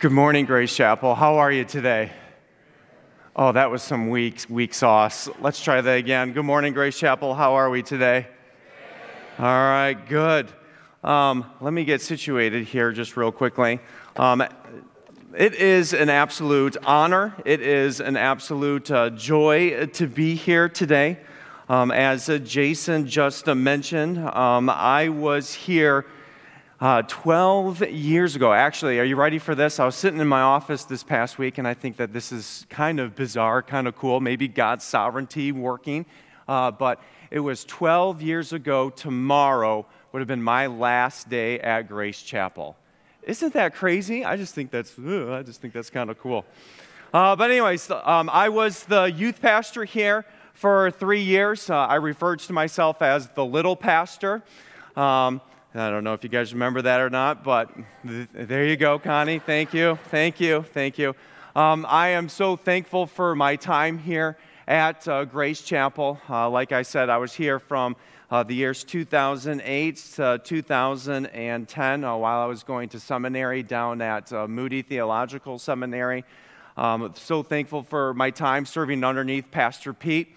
Good morning, Grace Chapel. How are you today? Oh, that was some weak, weak sauce. Let's try that again. Good morning, Grace Chapel. How are we today? All right, good. Um, let me get situated here just real quickly. Um, it is an absolute honor, it is an absolute uh, joy to be here today. Um, as uh, Jason just mentioned, um, I was here uh, 12 years ago, actually, are you ready for this? I was sitting in my office this past week, and I think that this is kind of bizarre, kind of cool, maybe God's sovereignty working. Uh, but it was 12 years ago, tomorrow would have been my last day at Grace Chapel. Isn't that crazy? I just think that's, ugh, I just think that's kind of cool. Uh, but, anyways, um, I was the youth pastor here for three years. Uh, I referred to myself as the little pastor. Um, I don't know if you guys remember that or not, but th- there you go, Connie. Thank you, thank you, thank you. Um, I am so thankful for my time here at uh, Grace Chapel. Uh, like I said, I was here from uh, the years 2008 to 2010 uh, while I was going to seminary down at uh, Moody Theological Seminary. Um, so thankful for my time serving underneath Pastor Pete.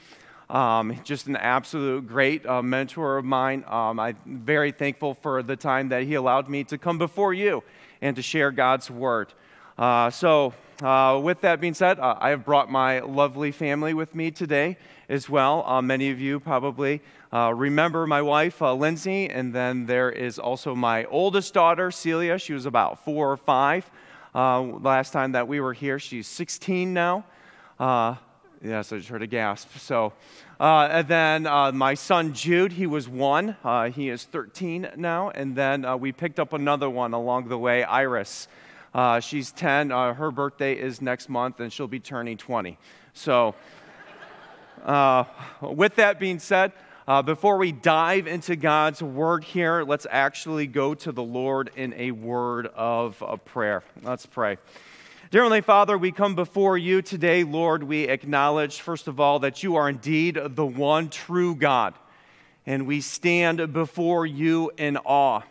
Um, just an absolute great uh, mentor of mine. Um, I'm very thankful for the time that he allowed me to come before you and to share God's word. Uh, so, uh, with that being said, uh, I have brought my lovely family with me today as well. Uh, many of you probably uh, remember my wife, Lindsay, and then there is also my oldest daughter, Celia. She was about four or five last time that we were here. She's 16 now. Yes, I just heard a gasp. So, uh, and then uh, my son Jude, he was one. Uh, he is 13 now. And then uh, we picked up another one along the way, Iris. Uh, she's 10. Uh, her birthday is next month, and she'll be turning 20. So, with that being said, before we dive into God's word here, let's actually go to the Lord in a word of a prayer. Let's pray. Dear Heavenly Father, we come before you today, Lord. We acknowledge, first of all, that you are indeed the one true God. And we stand before you in awe of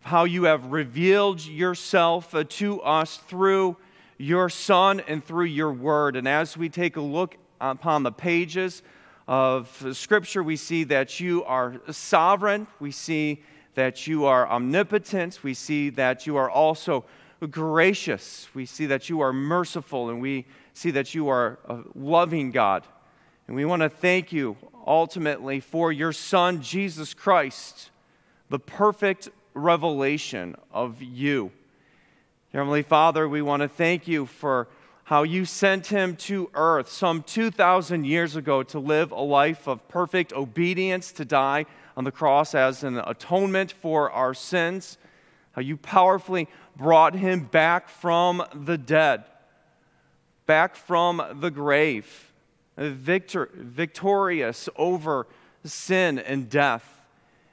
how you have revealed yourself uh, to us through your Son and through your word. And as we take a look upon the pages of Scripture, we see that you are sovereign. We see that you are omnipotent. We see that you are also gracious. We see that you are merciful, and we see that you are a loving God. And we want to thank you ultimately for your Son, Jesus Christ, the perfect revelation of you. Heavenly Father, we want to thank you for how you sent him to earth some 2,000 years ago to live a life of perfect obedience, to die on the cross as an atonement for our sins. How you powerfully brought him back from the dead, back from the grave, victor, victorious over sin and death.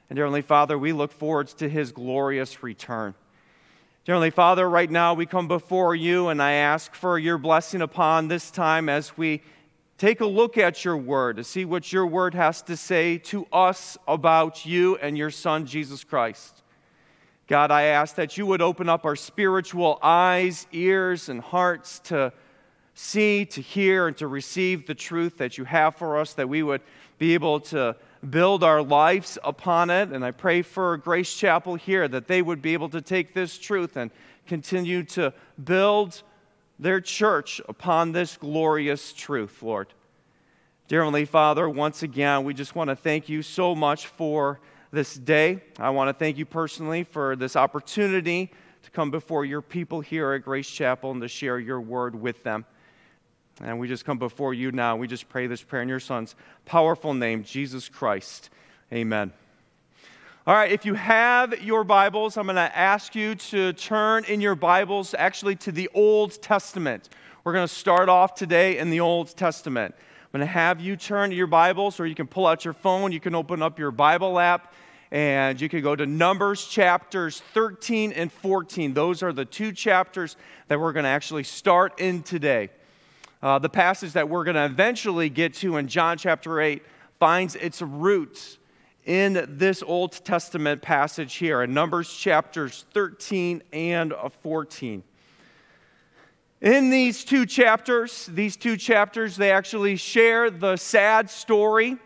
And, Heavenly Father, we look forward to his glorious return. Heavenly Father, right now we come before you and I ask for your blessing upon this time as we take a look at your word to see what your word has to say to us about you and your Son, Jesus Christ. God, I ask that you would open up our spiritual eyes, ears, and hearts to see, to hear, and to receive the truth that you have for us, that we would be able to build our lives upon it. And I pray for Grace Chapel here that they would be able to take this truth and continue to build their church upon this glorious truth, Lord. Dear Heavenly Father, once again, we just want to thank you so much for this day. I want to thank you personally for this opportunity to come before your people here at Grace Chapel and to share your word with them. And we just come before you now. We just pray this prayer in your Son's powerful name, Jesus Christ. Amen. All right, if you have your Bibles, I'm going to ask you to turn in your Bibles actually to the Old Testament. We're going to start off today in the Old Testament. I'm going to have you turn to your Bibles, or you can pull out your phone. You can open up your Bible app, and you can go to Numbers chapters 13 and 14. Those are the two chapters that we're going to actually start in today. Uh, the passage that we're going to eventually get to in John chapter 8 finds its roots in this Old Testament passage here in Numbers chapters 13 and 14. In these two chapters, these two chapters, they actually share the sad story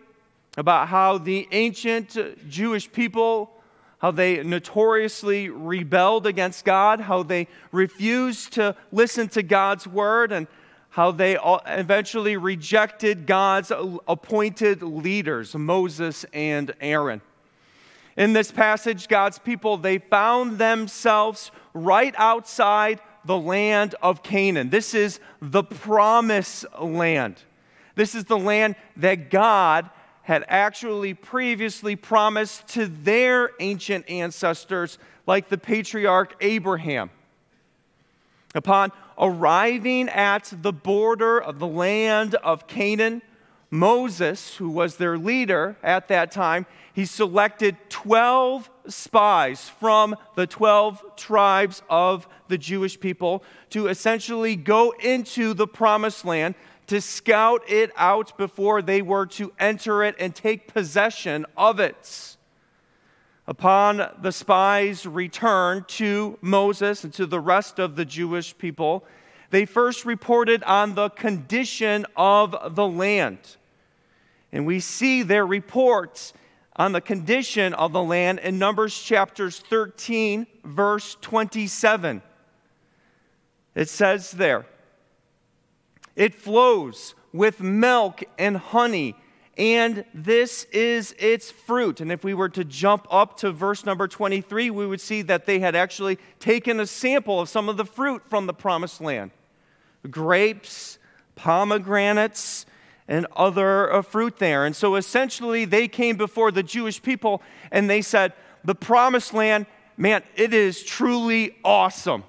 about how the ancient Jewish people, how they notoriously rebelled against God, how they refused to listen to God's word, and how they eventually rejected God's appointed leaders, Moses and Aaron. In this passage, God's people, they found themselves right outside the land of Canaan. This is the promised land. This is the land that God had actually previously promised to their ancient ancestors, like the patriarch Abraham. Upon arriving at the border of the land of Canaan, Moses, who was their leader at that time, he selected 12 spies from the 12 tribes of the Jewish people to essentially go into the promised land to scout it out before they were to enter it and take possession of it. Upon the spies' return to Moses and to the rest of the Jewish people, they first reported on the condition of the land. And we see their reports on the condition of the land in Numbers chapters 13, verse 27. It says there, it flows with milk and honey, and this is its fruit. And if we were to jump up to verse number 23, we would see that they had actually taken a sample of some of the fruit from the promised land grapes, pomegranates, and other uh, fruit there. And so essentially, they came before the Jewish people and they said, The promised land, man, it is truly awesome.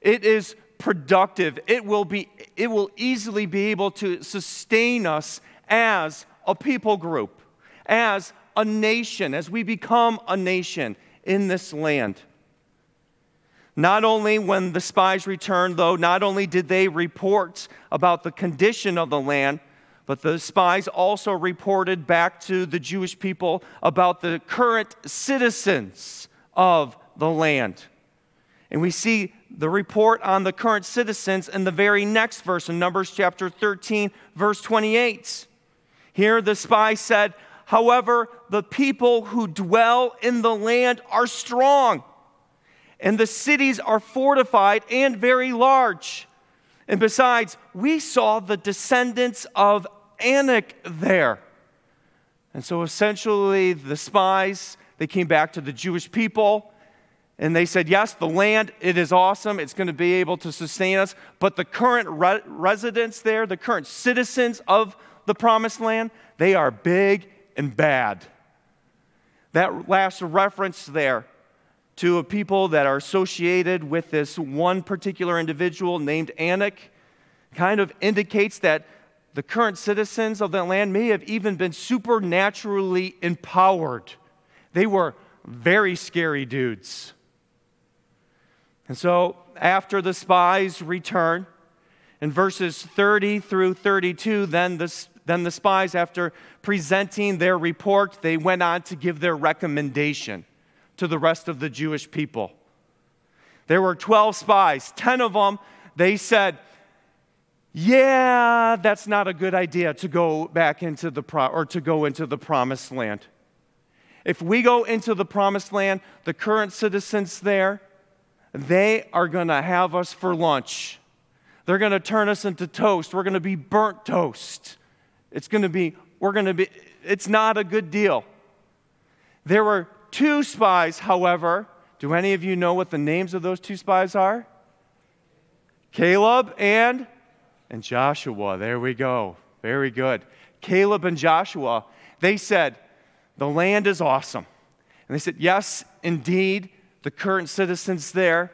It is productive. It will, be, it will easily be able to sustain us as a people group, as a nation, as we become a nation in this land. Not only when the spies returned, though, not only did they report about the condition of the land, but the spies also reported back to the Jewish people about the current citizens of the land. And we see the report on the current citizens in the very next verse in Numbers chapter 13, verse 28. Here the spy said, However, the people who dwell in the land are strong, and the cities are fortified and very large. And besides, we saw the descendants of Anak there. And so essentially, the spies, they came back to the Jewish people and they said, Yes, the land, it is awesome. It's going to be able to sustain us. But the current re- residents there, the current citizens of the promised land, they are big and bad. That last reference there to a people that are associated with this one particular individual named Anak kind of indicates that the current citizens of that land may have even been supernaturally empowered. They were very scary dudes. And so, after the spies return, in verses 30 through 32, then the, then the spies, after presenting their report, they went on to give their recommendation to the rest of the Jewish people. There were 12 spies. 10 of them, they said, yeah, that's not a good idea to go back into the pro- or to go into the promised land. If we go into the promised land, the current citizens there, they are going to have us for lunch. They're going to turn us into toast. We're going to be burnt toast. It's going to be we're going to be it's not a good deal. There were two spies, however. Do any of you know what the names of those two spies are? Caleb and and Joshua. There we go. Very good. Caleb and Joshua, they said, The land is awesome. And they said, Yes, indeed, the current citizens there,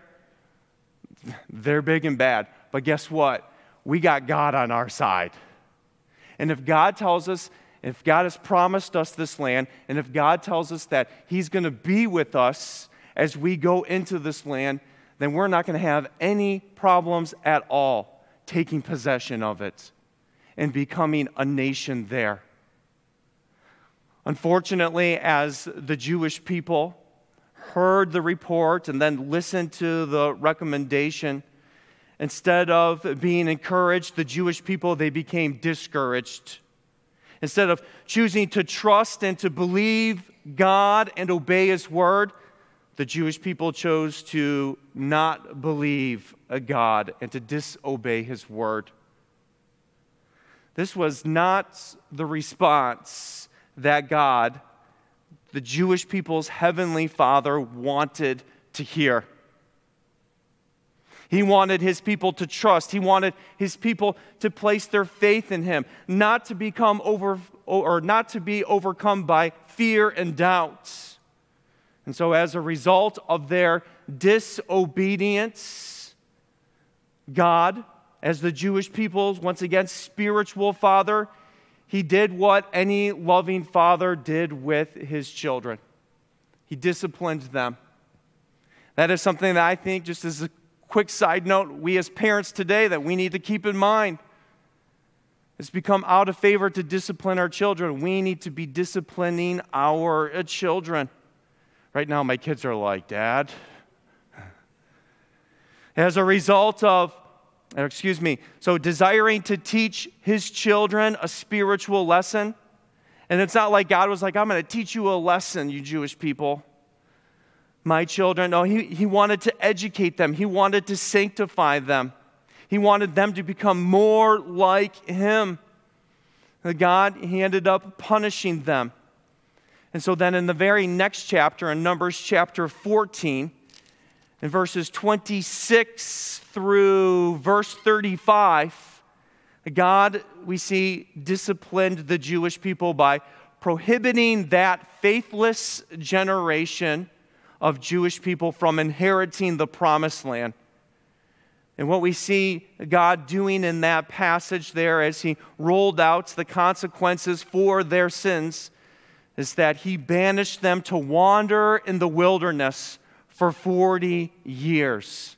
they're big and bad. But guess what? We got God on our side. And if God tells us, if God has promised us this land, and if God tells us that He's going to be with us as we go into this land, then we're not going to have any problems at all taking possession of it and becoming a nation there. Unfortunately, as the Jewish people heard the report and then listened to the recommendation, instead of being encouraged, the Jewish people, they became discouraged. Instead of choosing to trust and to believe God and obey His word, the Jewish people chose to not believe a God and to disobey His word. This was not the response that God, the Jewish people's heavenly Father, wanted to hear. He wanted his people to trust. He wanted his people to place their faith in him, not to become over or not to be overcome by fear and doubts. And so as a result of their disobedience, God, as the Jewish people's once again spiritual father, he did what any loving father did with his children. He disciplined them. That is something that I think, just as a quick side note, we as parents today that we need to keep in mind. It's become out of favor to discipline our children. We need to be disciplining our children. Right now, my kids are like, Dad. As a result of, excuse me, so desiring to teach his children a spiritual lesson. And it's not like God was like, I'm going to teach you a lesson, you Jewish people my children. No, he, he wanted to educate them, he wanted to sanctify them, he wanted them to become more like him. God, he ended up punishing them. And so then in the very next chapter, in Numbers chapter 14, in verses 26 through verse 35, God, we see, disciplined the Jewish people by prohibiting that faithless generation of Jewish people from inheriting the promised land. And what we see God doing in that passage there as He rolled out the consequences for their sins is that He banished them to wander in the wilderness for 40 years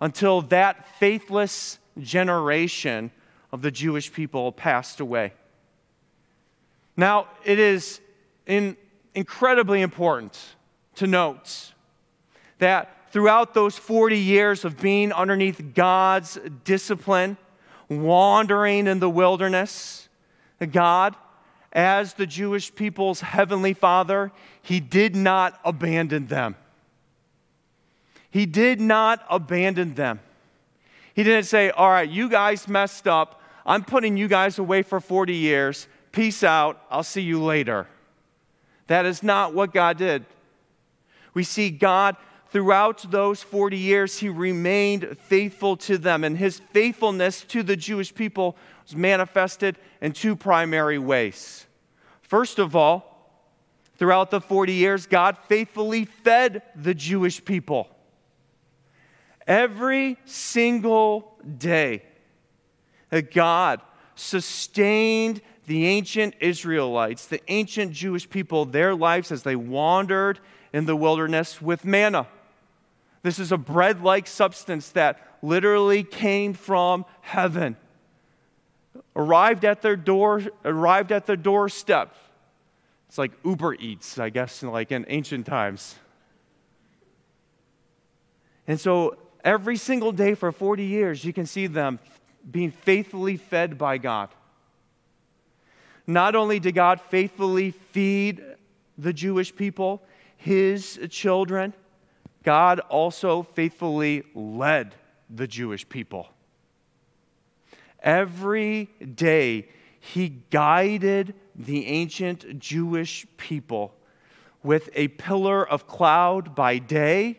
until that faithless generation of the Jewish people passed away. Now, it is in incredibly important to note that throughout those 40 years of being underneath God's discipline, wandering in the wilderness, God, as the Jewish people's heavenly Father, He did not abandon them. He did not abandon them. He didn't say, All right, you guys messed up. I'm putting you guys away for 40 years. Peace out. I'll see you later. That is not what God did. We see God throughout those 40 years, he remained faithful to them. And his faithfulness to the Jewish people was manifested in two primary ways. First of all, throughout the 40 years, God faithfully fed the Jewish people. Every single day, that God sustained the ancient Israelites, the ancient Jewish people, their lives as they wandered in the wilderness with manna. This is a bread like substance that literally came from heaven. Arrived at their door, arrived at their doorstep. It's like Uber Eats, I guess, like in ancient times. And so every single day for 40 years, you can see them being faithfully fed by God. Not only did God faithfully feed the Jewish people, his children, God also faithfully led the Jewish people. Every day, he guided the ancient Jewish people with a pillar of cloud by day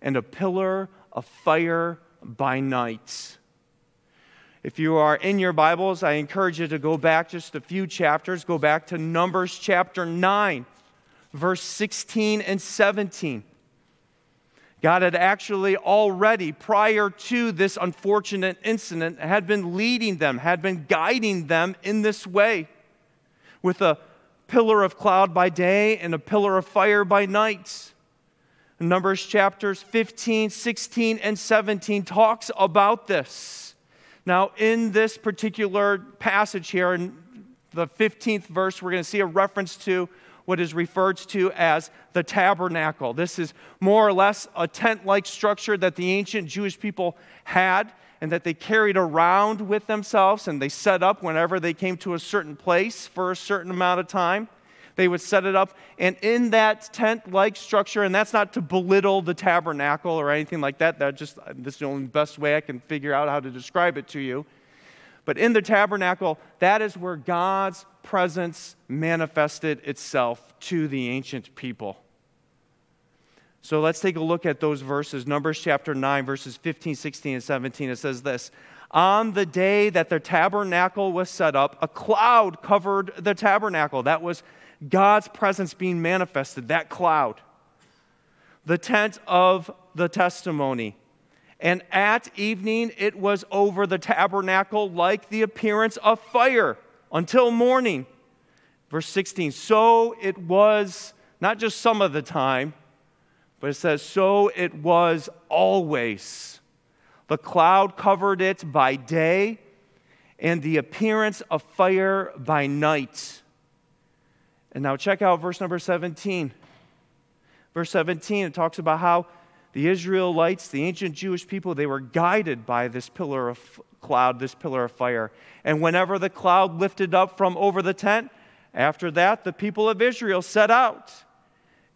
and a pillar of fire by night. If you are in your Bibles, I encourage you to go back just a few chapters. Go back to Numbers chapter 9 verse 16 and 17. God had actually already, prior to this unfortunate incident, had been leading them, had been guiding them in this way with a pillar of cloud by day and a pillar of fire by night. Numbers chapters 15, 16, and 17 talks about this. Now, in this particular passage here, in the 15th verse, we're going to see a reference to what is referred to as the tabernacle. This is more or less a tent like structure that the ancient Jewish people had and that they carried around with themselves and they set up whenever they came to a certain place for a certain amount of time. They would set it up, and in that tent like structure, and that's not to belittle the tabernacle or anything like that, that just, this is the only best way I can figure out how to describe it to you. But in the tabernacle, that is where God's presence manifested itself to the ancient people. So let's take a look at those verses. Numbers chapter 9, verses 15, 16, and 17. It says this On the day that the tabernacle was set up, a cloud covered the tabernacle. That was God's presence being manifested, that cloud. The tent of the testimony and at evening it was over the tabernacle like the appearance of fire until morning. Verse 16, so it was not just some of the time, but it says, so it was always. The cloud covered it by day, and the appearance of fire by night. And now check out verse number 17. Verse 17, it talks about how the Israelites, the ancient Jewish people, they were guided by this pillar of cloud, this pillar of fire. And whenever the cloud lifted up from over the tent, after that, the people of Israel set out.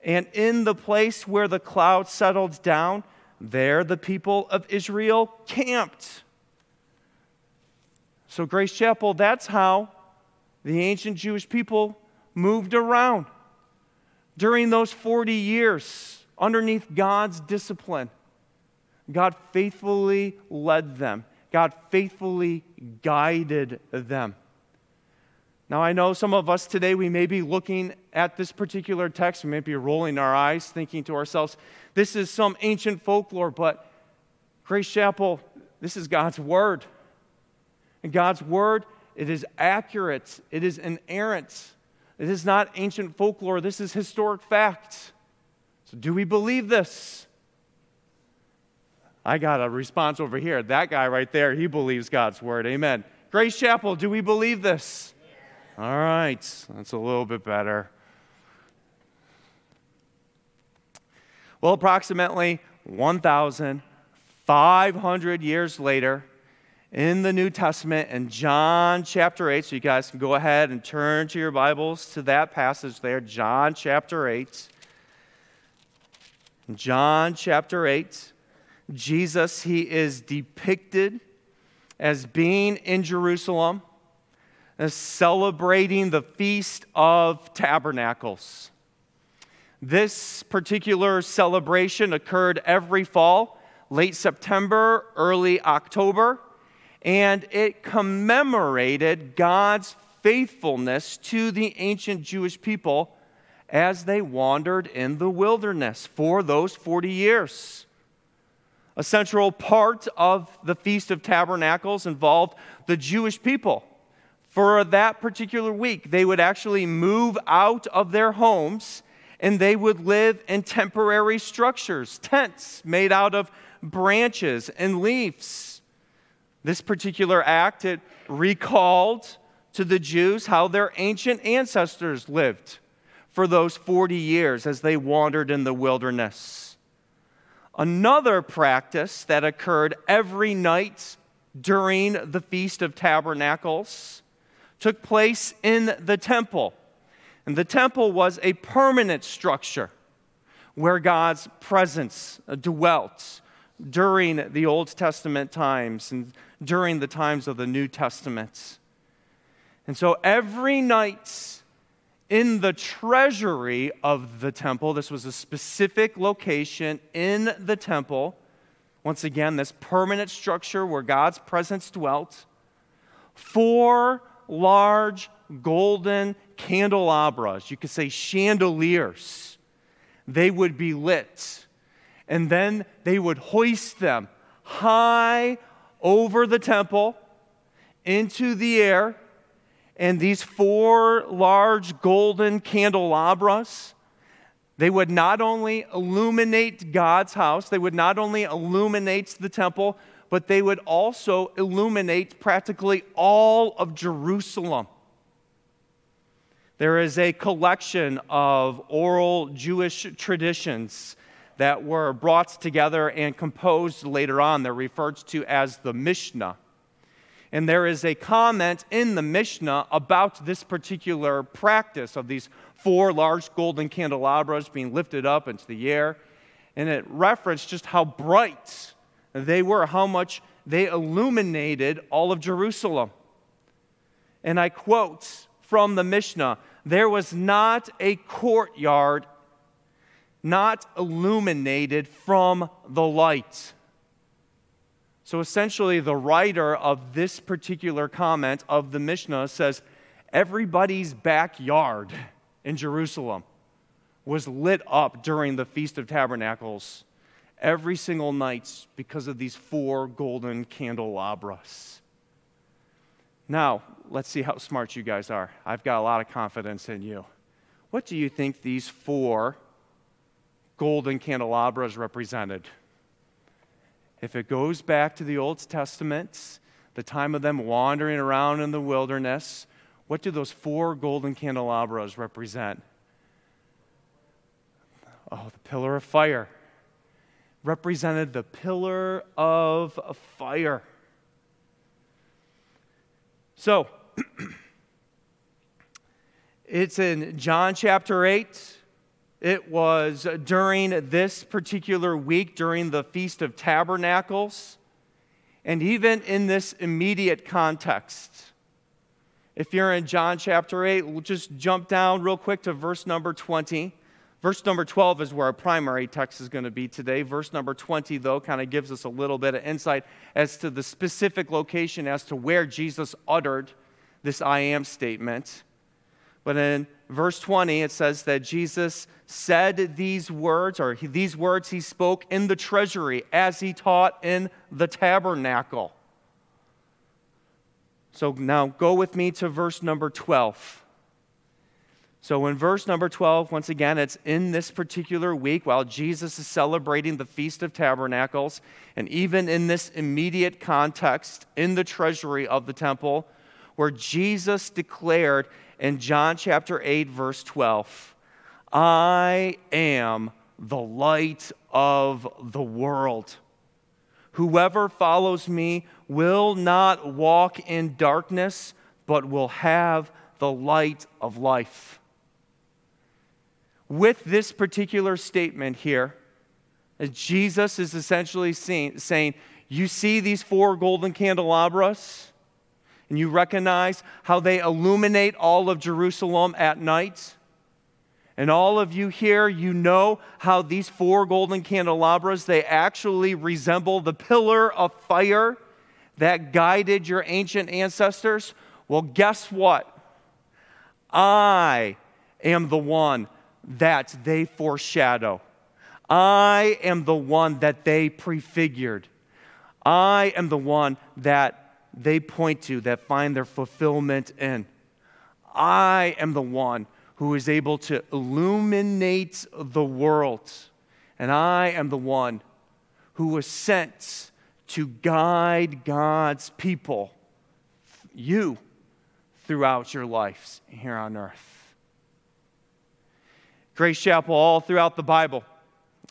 And in the place where the cloud settled down, there the people of Israel camped. So, Grace Chapel, that's how the ancient Jewish people moved around during those 40 years underneath God's discipline. God faithfully led them, God faithfully guided them. Now, I know some of us today, we may be looking at this particular text, we may be rolling our eyes, thinking to ourselves, this is some ancient folklore, but Grace Chapel, this is God's Word. And God's Word, it is accurate, it is inerrant, it is not ancient folklore, this is historic fact. So, do we believe this? I got a response over here. That guy right there, he believes God's word. Amen. Grace Chapel, do we believe this? All right, that's a little bit better. Well, approximately 1,500 years later, in the New Testament, in John chapter 8, so you guys can go ahead and turn to your Bibles to that passage there, John chapter 8. John chapter 8, Jesus, he is depicted as being in Jerusalem, as celebrating the Feast of Tabernacles. This particular celebration occurred every fall, late September, early October, and it commemorated God's faithfulness to the ancient Jewish people as they wandered in the wilderness for those 40 years. A central part of the Feast of Tabernacles involved the Jewish people. For that particular week, they would actually move out of their homes and they would live in temporary structures, tents made out of branches and leaves. This particular act, it recalled to the Jews how their ancient ancestors lived for those 40 years as they wandered in the wilderness. Another practice that occurred every night during the Feast of Tabernacles took place in the temple. And the temple was a permanent structure where God's presence dwelt during the Old Testament times and during the times of the New Testament. And so every night in the treasury of the temple. This was a specific location in the temple. Once again, this permanent structure where God's presence dwelt. Four large golden candelabras, you could say chandeliers, they would be lit. And then they would hoist them high over the temple into the air and these four large golden candelabras, they would not only illuminate God's house, they would not only illuminate the temple, but they would also illuminate practically all of Jerusalem. There is a collection of oral Jewish traditions that were brought together and composed later on. They're referred to as the Mishnah. And there is a comment in the Mishnah about this particular practice of these four large golden candelabras being lifted up into the air. And it referenced just how bright they were, how much they illuminated all of Jerusalem. And I quote from the Mishnah there was not a courtyard not illuminated from the light. So essentially, the writer of this particular comment of the Mishnah says everybody's backyard in Jerusalem was lit up during the Feast of Tabernacles every single night because of these four golden candelabras. Now, let's see how smart you guys are. I've got a lot of confidence in you. What do you think these four golden candelabras represented? If it goes back to the Old Testament, the time of them wandering around in the wilderness, what do those four golden candelabras represent? Oh, the pillar of fire. Represented the pillar of fire. So, it's in John chapter 8. It was during this particular week, during the Feast of Tabernacles, and even in this immediate context. If you're in John chapter 8, we'll just jump down real quick to verse number 20. Verse number 12 is where our primary text is going to be today. Verse number 20, though, kind of gives us a little bit of insight as to the specific location as to where Jesus uttered this I am statement. But in verse 20, it says that Jesus said these words, or these words he spoke in the treasury as he taught in the tabernacle. So now go with me to verse number 12. So, in verse number 12, once again, it's in this particular week while Jesus is celebrating the Feast of Tabernacles, and even in this immediate context in the treasury of the temple, where Jesus declared in John chapter 8, verse 12, I am the light of the world. Whoever follows me will not walk in darkness, but will have the light of life with this particular statement here, Jesus is essentially saying, You see these four golden candelabras, and you recognize how they illuminate all of Jerusalem at night. And all of you here, you know how these four golden candelabras, they actually resemble the pillar of fire that guided your ancient ancestors. Well, guess what? I am the one that they foreshadow. I am the one that they prefigured. I am the one that they point to, that find their fulfillment in. I am the one who is able to illuminate the world. And I am the one who was sent to guide God's people, you, throughout your lives here on earth. Grace Chapel, all throughout the Bible,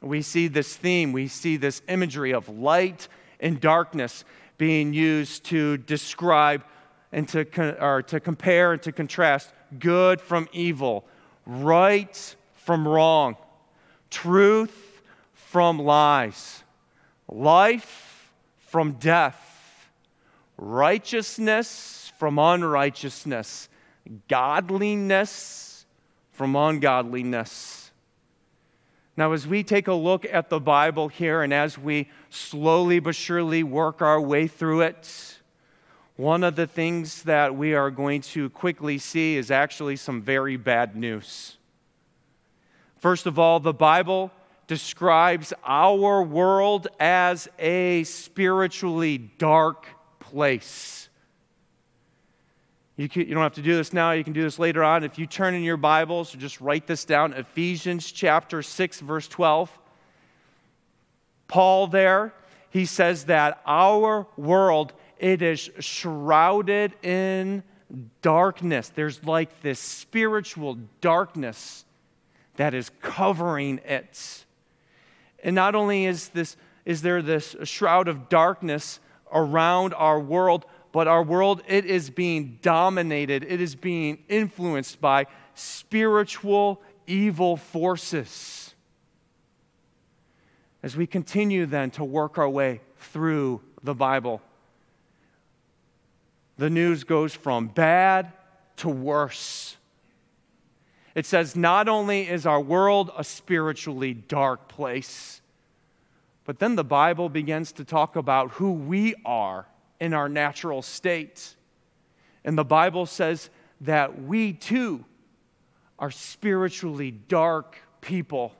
we see this theme, we see this imagery of light and darkness being used to describe and to, or to compare and to contrast good from evil, right from wrong, truth from lies, life from death, righteousness from unrighteousness, godliness from ungodliness. Now, as we take a look at the Bible here and as we slowly but surely work our way through it, one of the things that we are going to quickly see is actually some very bad news. First of all, the Bible describes our world as a spiritually dark place. You, can, you don't have to do this now, you can do this later on. If you turn in your Bibles, or just write this down Ephesians chapter 6, verse 12. Paul there, he says that our world, it is shrouded in darkness. There's like this spiritual darkness that is covering it. And not only is, this, is there this shroud of darkness around our world, but our world, it is being dominated, it is being influenced by spiritual evil forces. As we continue then to work our way through the Bible, the news goes from bad to worse. It says not only is our world a spiritually dark place, but then the Bible begins to talk about who we are in our natural state. And the Bible says that we too are spiritually dark people.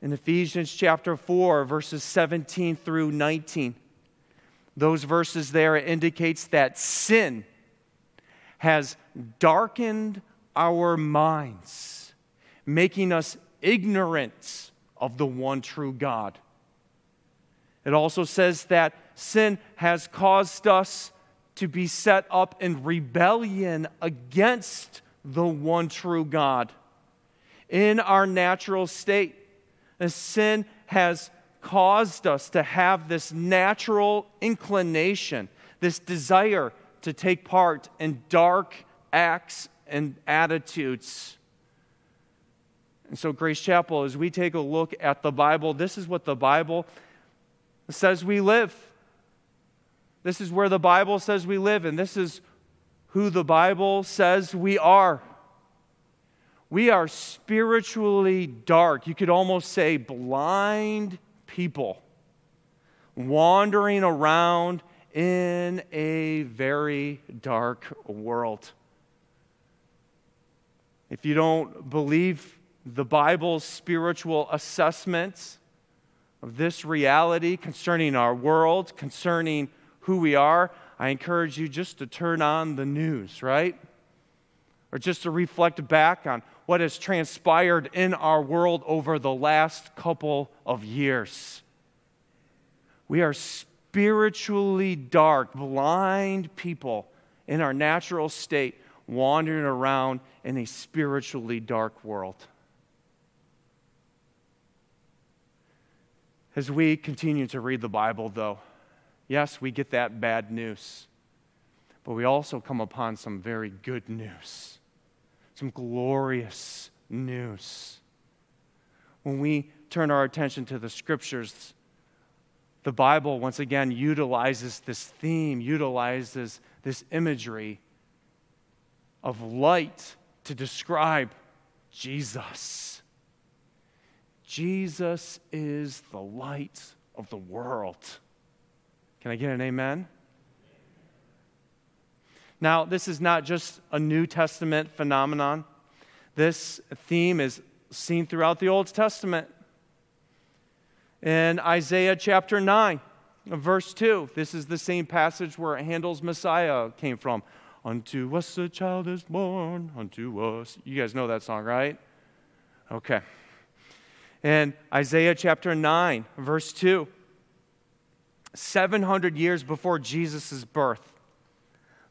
In Ephesians chapter 4, verses 17 through 19, those verses there indicates that sin has darkened our minds, making us ignorant of the one true God. It also says that sin has caused us to be set up in rebellion against the one true God. In our natural state, sin has caused us to have this natural inclination, this desire to take part in dark acts and attitudes. And so, Grace Chapel, as we take a look at the Bible, this is what the Bible says we live. This is where the Bible says we live, and this is who the Bible says we are. We are spiritually dark. You could almost say blind people wandering around in a very dark world. If you don't believe the Bible's spiritual assessments of this reality concerning our world, concerning who we are, I encourage you just to turn on the news, right? Or just to reflect back on what has transpired in our world over the last couple of years. We are spiritually dark, blind people in our natural state, wandering around in a spiritually dark world. As we continue to read the Bible, though, yes, we get that bad news, but we also come upon some very good news some glorious news. When we turn our attention to the scriptures, the Bible once again utilizes this theme, utilizes this imagery of light to describe Jesus. Jesus is the light of the world. Can I get an amen? Now, this is not just a New Testament phenomenon. This theme is seen throughout the Old Testament. In Isaiah chapter 9, verse 2, this is the same passage where Handel's Messiah came from. Unto us a child is born, unto us. You guys know that song, right? Okay. In Isaiah chapter 9, verse 2, 700 years before Jesus' birth,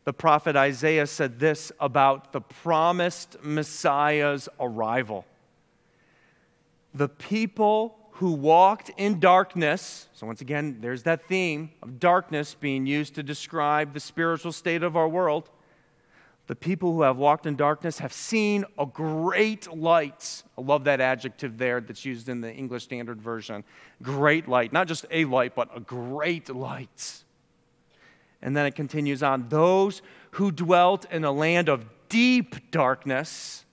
the prophet Isaiah said this about the promised Messiah's arrival. The people who walked in darkness, so once again, there's that theme of darkness being used to describe the spiritual state of our world. The people who have walked in darkness have seen a great light. I love that adjective there that's used in the English Standard Version. Great light. Not just a light, but a great light. And then it continues on those who dwelt in a land of deep darkness.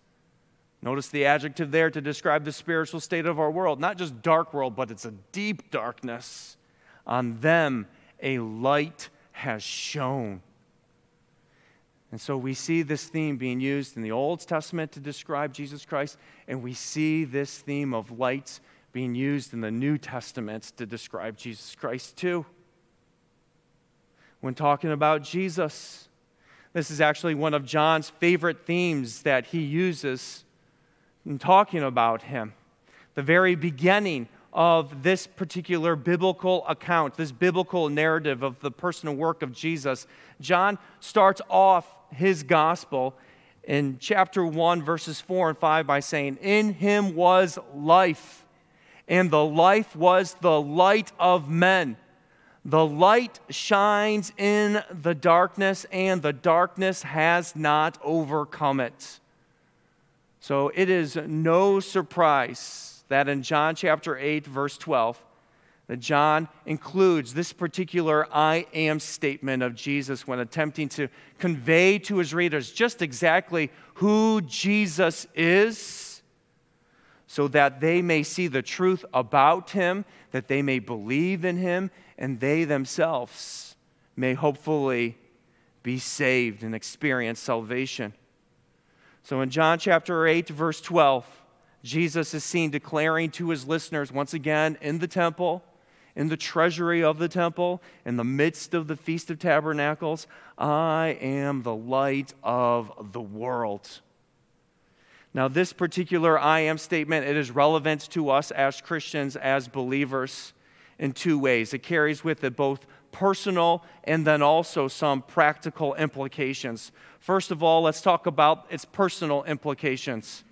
Notice the adjective there to describe the spiritual state of our world. Not just dark world, but it's a deep darkness. On them a light has shone. And so we see this theme being used in the Old Testament to describe Jesus Christ, and we see this theme of lights being used in the New Testament to describe Jesus Christ too when talking about Jesus. This is actually one of John's favorite themes that he uses in talking about him. The very beginning of this particular biblical account, this biblical narrative of the personal work of Jesus, John starts off his gospel in chapter 1, verses 4 and 5 by saying, In him was life, and the life was the light of men. The light shines in the darkness, and the darkness has not overcome it. So it is no surprise that in John chapter 8, verse 12, that John includes this particular I am statement of Jesus when attempting to convey to his readers just exactly who Jesus is so that they may see the truth about him, that they may believe in him, and they themselves may hopefully be saved and experience salvation. So in John chapter 8, verse 12, Jesus is seen declaring to his listeners once again in the temple in the treasury of the temple, in the midst of the Feast of Tabernacles. I am the light of the world. Now, this particular I am statement, it is relevant to us as Christians, as believers, in two ways. It carries with it both personal and then also some practical implications. First of all, let's talk about its personal implications.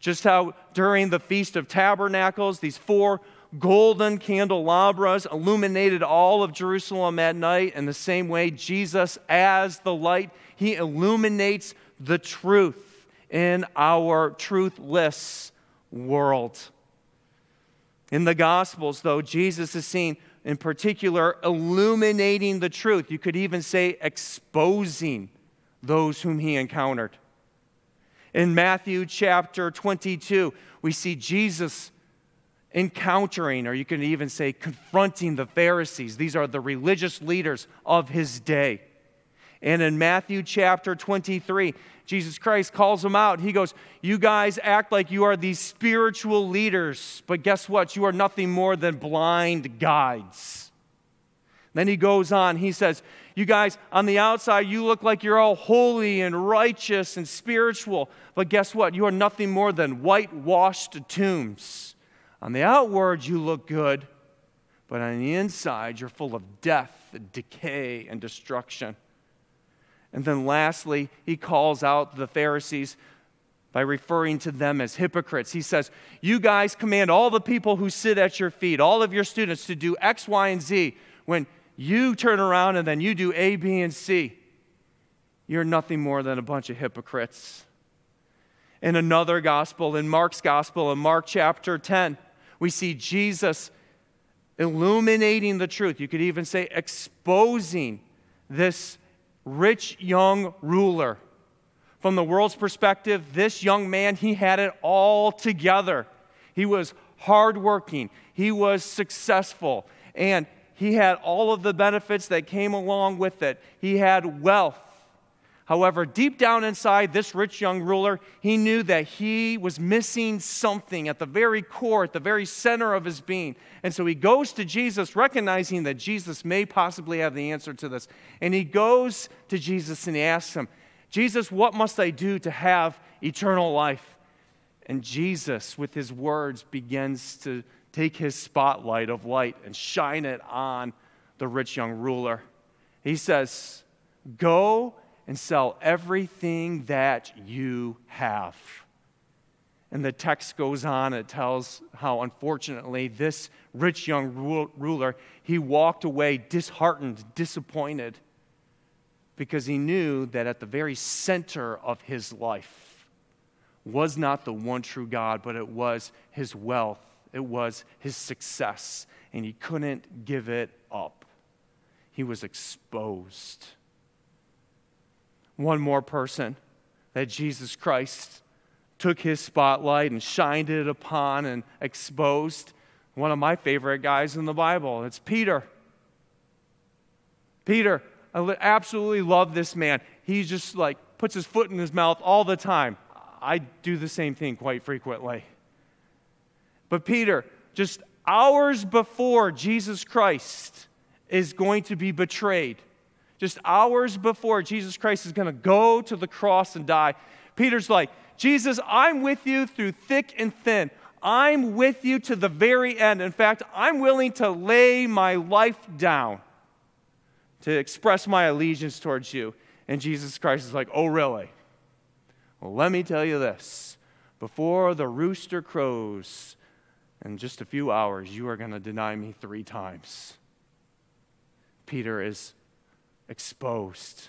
Just how during the Feast of Tabernacles, these four golden candelabras illuminated all of Jerusalem at night. In the same way, Jesus, as the light, he illuminates the truth in our truthless world. In the Gospels, though, Jesus is seen in particular illuminating the truth. You could even say exposing those whom he encountered. In Matthew chapter 22, we see Jesus encountering, or you can even say confronting the Pharisees. These are the religious leaders of his day. And in Matthew chapter 23, Jesus Christ calls them out. He goes, You guys act like you are these spiritual leaders, but guess what? You are nothing more than blind guides. Then he goes on, he says, You guys, on the outside, you look like you're all holy and righteous and spiritual, but guess what? You are nothing more than whitewashed tombs. On the outward, you look good, but on the inside, you're full of death, decay, and destruction. And then lastly, he calls out the Pharisees by referring to them as hypocrites. He says, You guys command all the people who sit at your feet, all of your students, to do X, Y, and Z. When you turn around and then you do A, B, and C, you're nothing more than a bunch of hypocrites. In another gospel, in Mark's gospel, in Mark chapter 10, we see Jesus illuminating the truth. You could even say exposing this rich young ruler. From the world's perspective, this young man, he had it all together. He was hardworking, he was successful, and he had all of the benefits that came along with it. He had wealth, However, deep down inside, this rich young ruler, he knew that he was missing something at the very core, at the very center of his being. And so he goes to Jesus, recognizing that Jesus may possibly have the answer to this. And he goes to Jesus and he asks him, Jesus, what must I do to have eternal life? And Jesus, with his words, begins to take his spotlight of light and shine it on the rich young ruler. He says, Go and sell everything that you have. And the text goes on, it tells how unfortunately this rich young ruler, he walked away disheartened, disappointed, because he knew that at the very center of his life was not the one true God, but it was his wealth, it was his success, and he couldn't give it up. He was exposed one more person that Jesus Christ took his spotlight and shined it upon and exposed. One of my favorite guys in the Bible, it's Peter. Peter, I absolutely love this man. He just like puts his foot in his mouth all the time. I do the same thing quite frequently. But Peter, just hours before Jesus Christ is going to be betrayed, just hours before Jesus Christ is going to go to the cross and die, Peter's like, Jesus, I'm with you through thick and thin. I'm with you to the very end. In fact, I'm willing to lay my life down to express my allegiance towards you. And Jesus Christ is like, Oh, really? Well, let me tell you this before the rooster crows in just a few hours, you are going to deny me three times. Peter is exposed.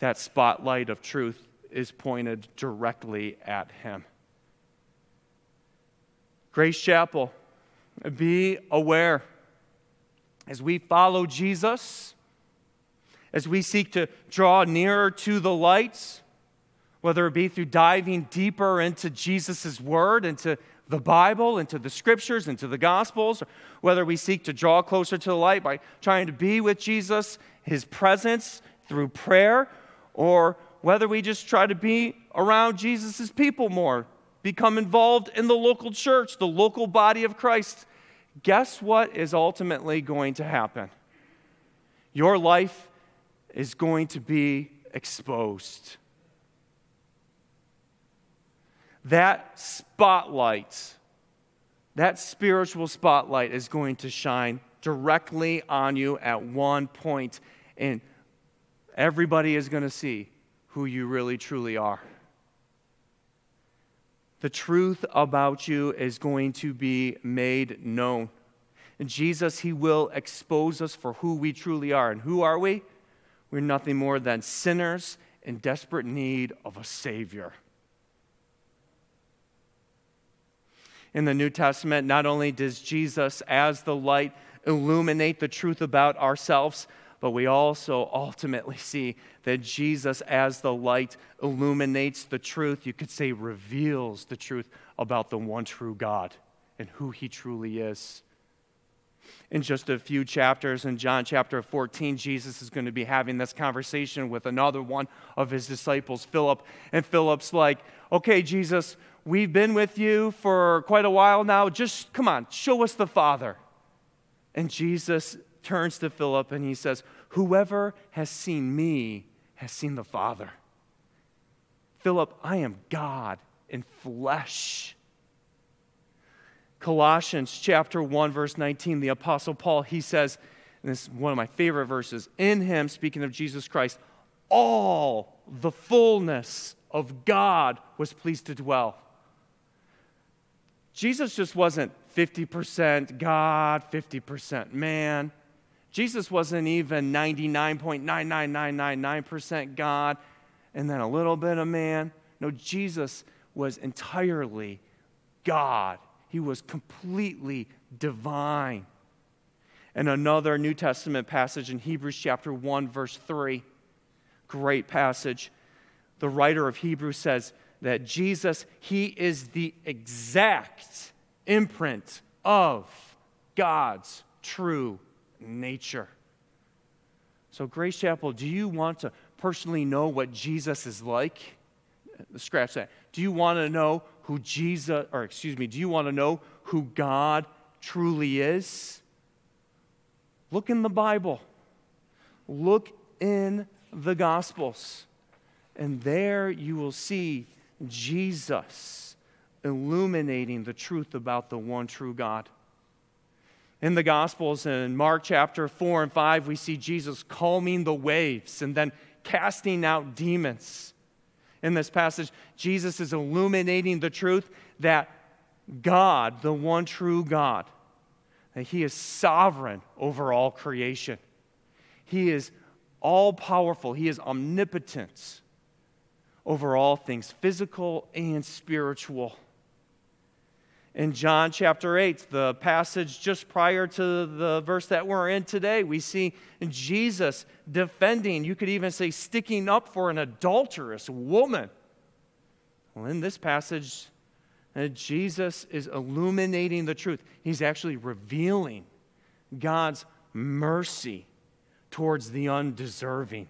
That spotlight of truth is pointed directly at him. Grace Chapel, be aware as we follow Jesus, as we seek to draw nearer to the lights, whether it be through diving deeper into Jesus' word, into the Bible, into the scriptures, into the gospels, whether we seek to draw closer to the light by trying to be with Jesus, his presence through prayer, or whether we just try to be around Jesus' people more, become involved in the local church, the local body of Christ, guess what is ultimately going to happen? Your life is going to be exposed. That spotlight, that spiritual spotlight is going to shine directly on you at one point, and everybody is going to see who you really truly are. The truth about you is going to be made known. And Jesus, He will expose us for who we truly are. And who are we? We're nothing more than sinners in desperate need of a Savior. In the New Testament, not only does Jesus, as the light, illuminate the truth about ourselves, but we also ultimately see that Jesus, as the light, illuminates the truth. You could say, reveals the truth about the one true God and who he truly is. In just a few chapters, in John chapter 14, Jesus is going to be having this conversation with another one of his disciples, Philip. And Philip's like, Okay, Jesus, we've been with you for quite a while now. Just come on, show us the Father. And Jesus turns to Philip and he says, Whoever has seen me has seen the Father. Philip, I am God in flesh. Colossians chapter 1 verse 19 the apostle Paul he says and this is one of my favorite verses in him speaking of Jesus Christ all the fullness of God was pleased to dwell. Jesus just wasn't 50% God, 50% man. Jesus wasn't even 99.99999% God and then a little bit of man. No, Jesus was entirely God. He was completely divine. And another New Testament passage in Hebrews chapter 1, verse 3, great passage. The writer of Hebrews says that Jesus, he is the exact imprint of God's true nature. So, Grace Chapel, do you want to personally know what Jesus is like? Scratch that. Do you want to know who Jesus, or excuse me, do you want to know who God truly is? Look in the Bible, look in the Gospels, and there you will see Jesus illuminating the truth about the one true God. In the Gospels, in Mark chapter 4 and 5, we see Jesus calming the waves and then casting out demons. In this passage, Jesus is illuminating the truth that God, the one true God, that He is sovereign over all creation. He is all powerful, He is omnipotent over all things, physical and spiritual in John chapter 8, the passage just prior to the verse that we're in today, we see Jesus defending, you could even say sticking up for an adulterous woman. Well, in this passage, uh, Jesus is illuminating the truth. He's actually revealing God's mercy towards the undeserving.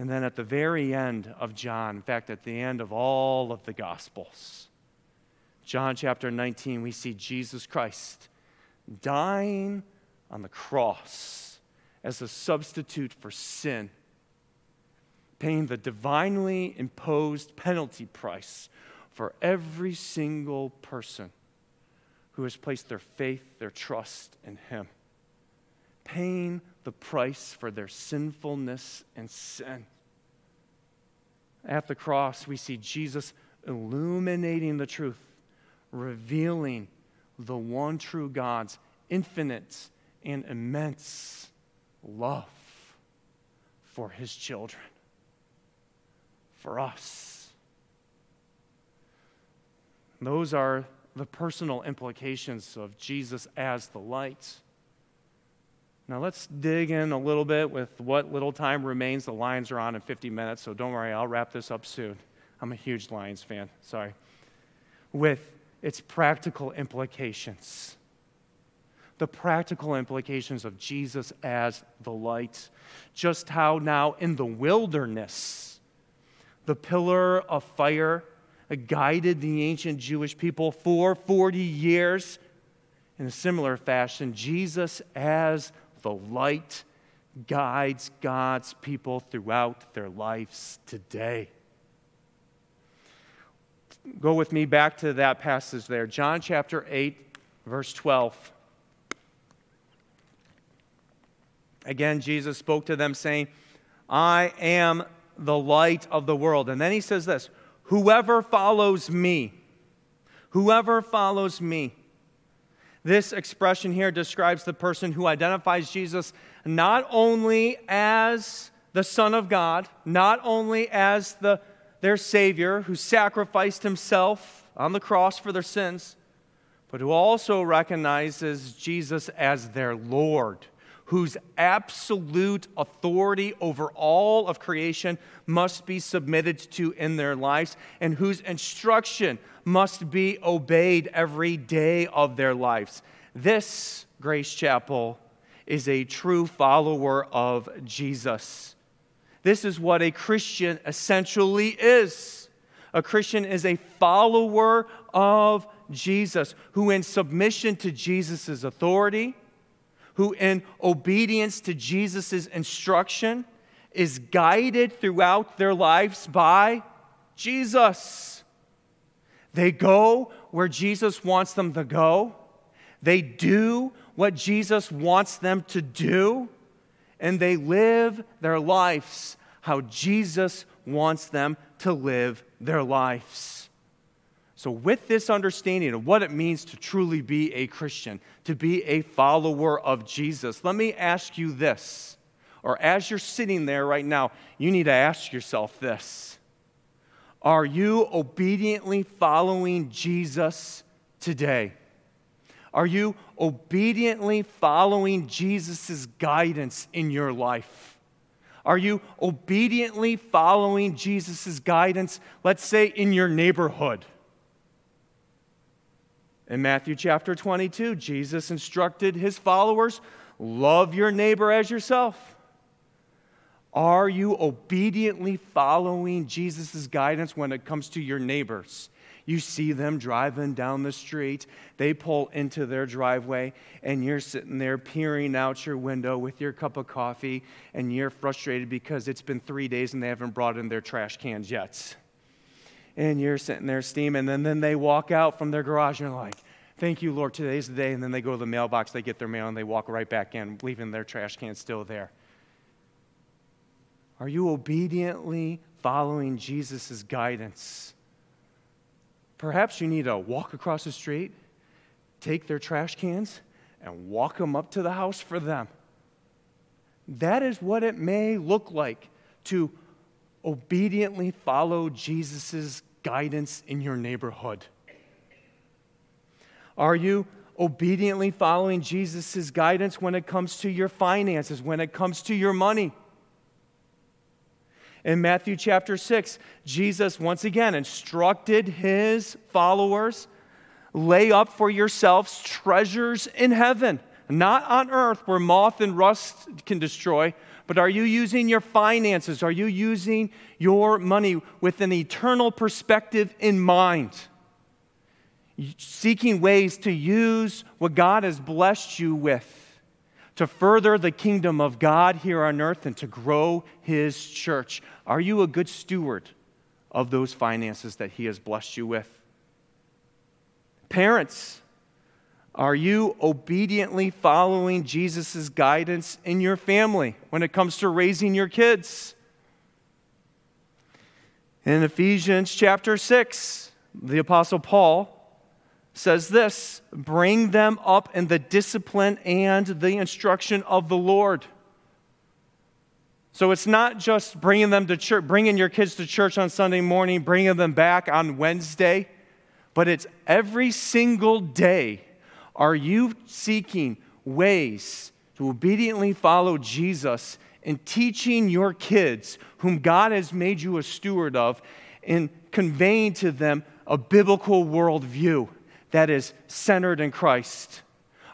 And then at the very end of John, in fact, at the end of all of the Gospels, John chapter 19, we see Jesus Christ dying on the cross as a substitute for sin, paying the divinely imposed penalty price for every single person who has placed their faith, their trust in Him, paying the price for their sinfulness and sin. At the cross, we see Jesus illuminating the truth, revealing the one true God's infinite and immense love for his children, for us. Those are the personal implications of Jesus as the light. Now, let's dig in a little bit with what little time remains. The Lions are on in 50 minutes, so don't worry, I'll wrap this up soon. I'm a huge Lions fan, sorry. With its practical implications. The practical implications of Jesus as the light. Just how now in the wilderness, the pillar of fire guided the ancient Jewish people for 40 years. In a similar fashion, Jesus as the light guides God's people throughout their lives today. Go with me back to that passage there, John chapter 8, verse 12. Again, Jesus spoke to them, saying, I am the light of the world. And then he says this Whoever follows me, whoever follows me, this expression here describes the person who identifies Jesus not only as the Son of God, not only as the, their Savior who sacrificed himself on the cross for their sins, but who also recognizes Jesus as their Lord, whose absolute authority over all of creation must be submitted to in their lives, and whose instruction must be obeyed every day of their lives. This, Grace Chapel, is a true follower of Jesus. This is what a Christian essentially is. A Christian is a follower of Jesus who, in submission to Jesus' authority, who, in obedience to Jesus' instruction, is guided throughout their lives by Jesus. They go where Jesus wants them to go. They do what Jesus wants them to do. And they live their lives how Jesus wants them to live their lives. So, with this understanding of what it means to truly be a Christian, to be a follower of Jesus, let me ask you this. Or as you're sitting there right now, you need to ask yourself this are you obediently following Jesus today? Are you obediently following Jesus' guidance in your life? Are you obediently following Jesus' guidance, let's say, in your neighborhood? In Matthew chapter 22, Jesus instructed his followers love your neighbor as yourself. Are you obediently following Jesus' guidance when it comes to your neighbors? You see them driving down the street, they pull into their driveway, and you're sitting there peering out your window with your cup of coffee, and you're frustrated because it's been three days and they haven't brought in their trash cans yet. And you're sitting there steaming, and then they walk out from their garage and you're like, Thank you, Lord, today's the day. And then they go to the mailbox, they get their mail, and they walk right back in, leaving their trash can still there. Are you obediently following Jesus' guidance? Perhaps you need to walk across the street, take their trash cans, and walk them up to the house for them. That is what it may look like to obediently follow Jesus' guidance in your neighborhood. Are you obediently following Jesus' guidance when it comes to your finances, when it comes to your money? In Matthew chapter 6, Jesus once again instructed his followers lay up for yourselves treasures in heaven, not on earth where moth and rust can destroy, but are you using your finances? Are you using your money with an eternal perspective in mind? Seeking ways to use what God has blessed you with to further the kingdom of God here on earth and to grow his church. Are you a good steward of those finances that He has blessed you with. Parents, are you obediently following Jesus' guidance in your family when it comes to raising your kids? In Ephesians chapter 6, the Apostle Paul says this bring them up in the discipline and the instruction of the Lord. So it's not just bringing them to church, bringing your kids to church on Sunday morning, bringing them back on Wednesday, but it's every single day. Are you seeking ways to obediently follow Jesus and teaching your kids, whom God has made you a steward of, and conveying to them a biblical worldview that is centered in Christ?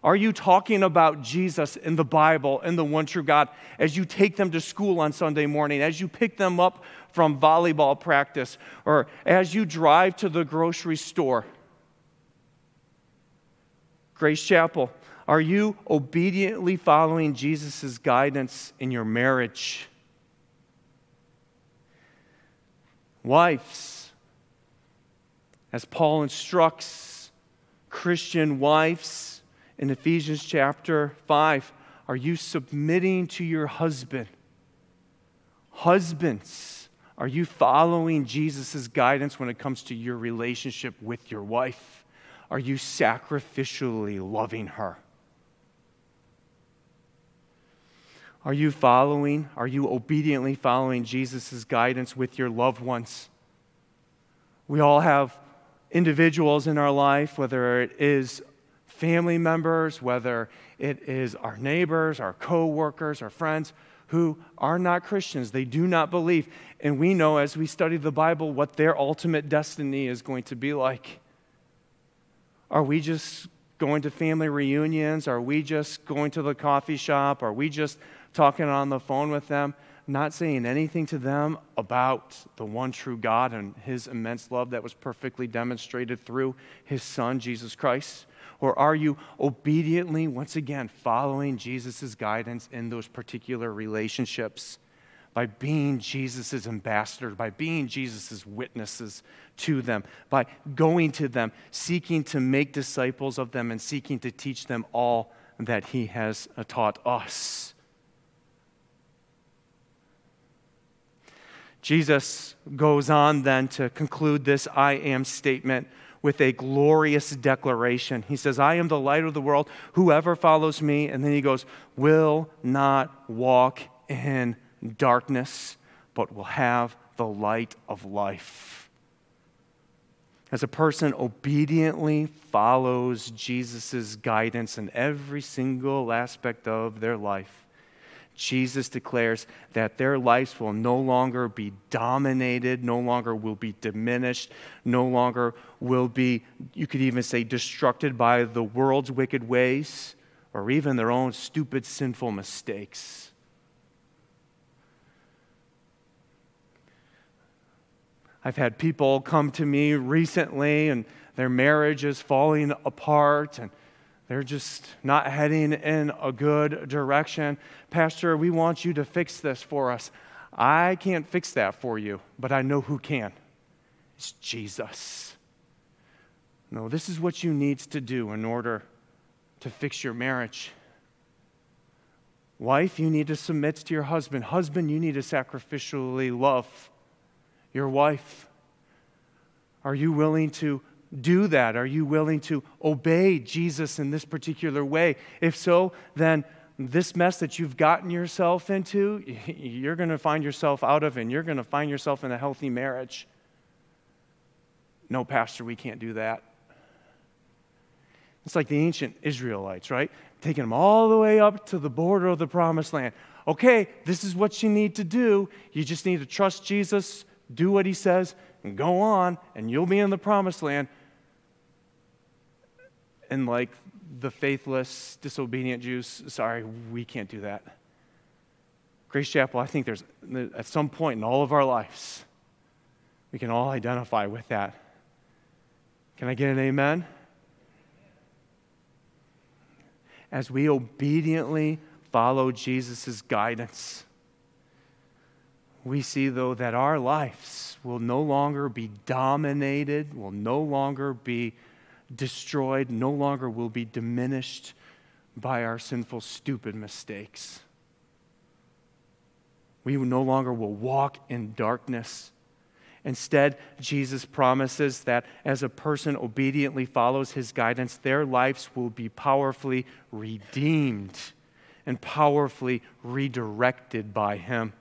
Are you talking about Jesus in the Bible and the one true God as you take them to school on Sunday morning, as you pick them up from volleyball practice, or as you drive to the grocery store? Grace Chapel, are you obediently following Jesus' guidance in your marriage? Wives, as Paul instructs Christian wives, in Ephesians chapter 5 Are you submitting to your husband? Husbands, are you following Jesus' guidance when it comes to your relationship with your wife? Are you sacrificially loving her? Are you following, are you obediently following Jesus' guidance with your loved ones? We all have individuals in our life, whether it is family members, whether it is our neighbors, our co workers, our friends who are not Christians. They do not believe. And we know as we study the Bible what their ultimate destiny is going to be like. Are we just going to family reunions? Are we just going to the coffee shop? Are we just talking on the phone with them? Not saying anything to them about the one true God and his immense love that was perfectly demonstrated through his son, Jesus Christ? Or are you obediently, once again, following Jesus' guidance in those particular relationships by being Jesus' ambassadors, by being Jesus' witnesses to them, by going to them, seeking to make disciples of them, and seeking to teach them all that He has uh, taught us? Jesus goes on then to conclude this I am statement with a glorious declaration. He says, I am the light of the world. Whoever follows me, and then he goes, will not walk in darkness, but will have the light of life. As a person obediently follows Jesus' guidance in every single aspect of their life, Jesus declares that their lives will no longer be dominated, no longer will be diminished, no longer will be, you could even say, destructed by the world's wicked ways or even their own stupid, sinful mistakes. I've had people come to me recently and their marriage is falling apart and they're just not heading in a good direction. Pastor, we want you to fix this for us. I can't fix that for you, but I know who can. It's Jesus. No, this is what you need to do in order to fix your marriage. Wife, you need to submit to your husband. Husband, you need to sacrificially love your wife. Are you willing to do that? Are you willing to obey Jesus in this particular way? If so, then this mess that you've gotten yourself into, you're going to find yourself out of, and you're going to find yourself in a healthy marriage. No, Pastor, we can't do that. It's like the ancient Israelites, right? Taking them all the way up to the border of the promised land. Okay, this is what you need to do. You just need to trust Jesus, do what he says, and go on, and you'll be in the promised land and like the faithless, disobedient Jews, sorry, we can't do that. Grace Chapel, I think there's at some point in all of our lives, we can all identify with that. Can I get an amen? As we obediently follow Jesus' guidance, we see, though, that our lives will no longer be dominated, will no longer be destroyed, no longer will be diminished by our sinful, stupid mistakes. We no longer will walk in darkness. Instead, Jesus promises that as a person obediently follows his guidance, their lives will be powerfully redeemed and powerfully redirected by him.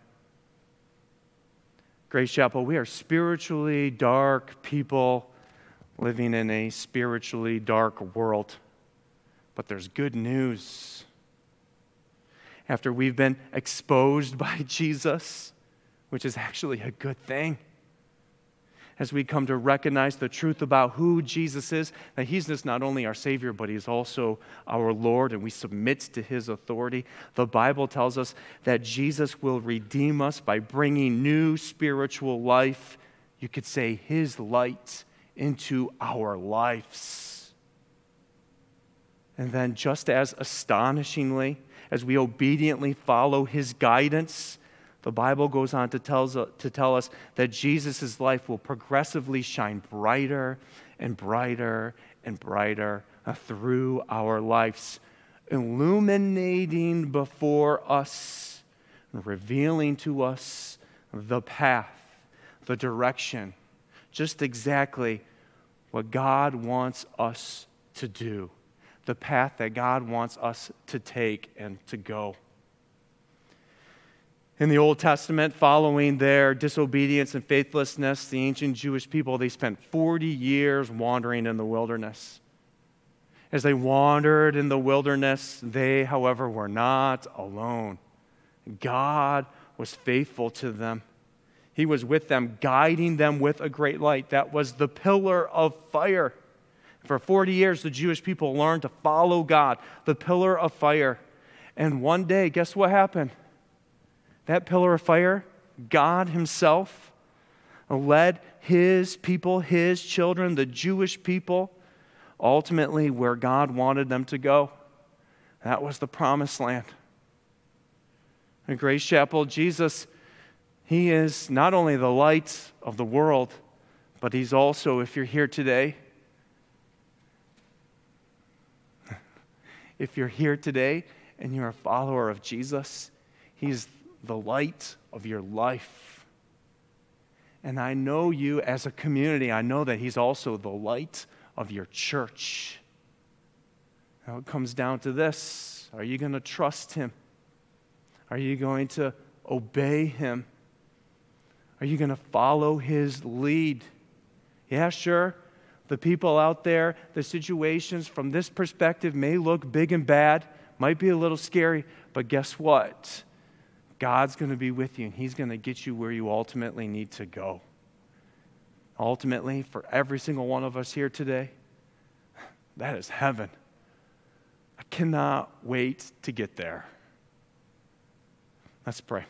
Grace Chapel, we are spiritually dark people living in a spiritually dark world. But there's good news. After we've been exposed by Jesus, which is actually a good thing, as we come to recognize the truth about who Jesus is, that He's just not only our Savior, but He's also our Lord, and we submit to His authority. The Bible tells us that Jesus will redeem us by bringing new spiritual life, you could say His light, into our lives. And then, just as astonishingly, as we obediently follow His guidance, the Bible goes on to, tells, to tell us that Jesus' life will progressively shine brighter and brighter and brighter uh, through our lives, illuminating before us, revealing to us the path, the direction, just exactly what God wants us to do, the path that God wants us to take and to go in the Old Testament, following their disobedience and faithlessness, the ancient Jewish people, they spent 40 years wandering in the wilderness. As they wandered in the wilderness, they, however, were not alone. God was faithful to them. He was with them, guiding them with a great light. That was the pillar of fire. For 40 years, the Jewish people learned to follow God, the pillar of fire. And one day, guess what happened? That pillar of fire, God Himself, led His people, His children, the Jewish people, ultimately where God wanted them to go. That was the promised land. In Grace Chapel, Jesus, He is not only the light of the world, but He's also, if you're here today, if you're here today and you're a follower of Jesus, He's the light of your life. And I know you as a community, I know that He's also the light of your church. Now it comes down to this Are you going to trust Him? Are you going to obey Him? Are you going to follow His lead? Yeah, sure. The people out there, the situations from this perspective may look big and bad, might be a little scary, but guess what? God's going to be with you and He's going to get you where you ultimately need to go. Ultimately, for every single one of us here today, that is heaven. I cannot wait to get there. Let's pray.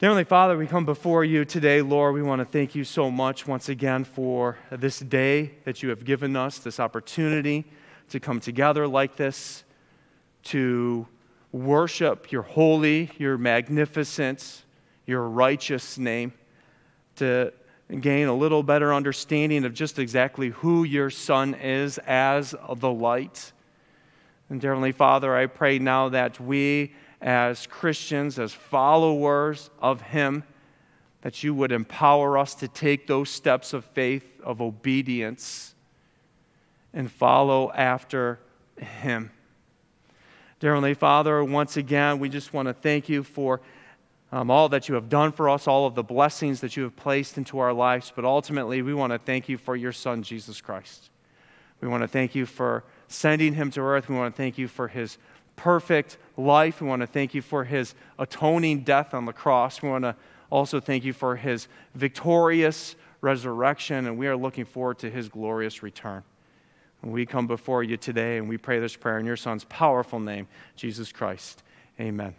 Heavenly Father, we come before you today, Lord. We want to thank you so much once again for this day that you have given us, this opportunity to come together like this, to worship your holy, your magnificence, your righteous name, to gain a little better understanding of just exactly who your Son is as the light. And, Heavenly Father, I pray now that we, as Christians, as followers of Him, that you would empower us to take those steps of faith, of obedience, and follow after Him. Dear Heavenly Father, once again, we just want to thank you for um, all that you have done for us, all of the blessings that you have placed into our lives. But ultimately, we want to thank you for your Son, Jesus Christ. We want to thank you for sending him to earth. We want to thank you for his perfect life. We want to thank you for his atoning death on the cross. We want to also thank you for his victorious resurrection, and we are looking forward to his glorious return. We come before you today and we pray this prayer in your Son's powerful name, Jesus Christ. Amen.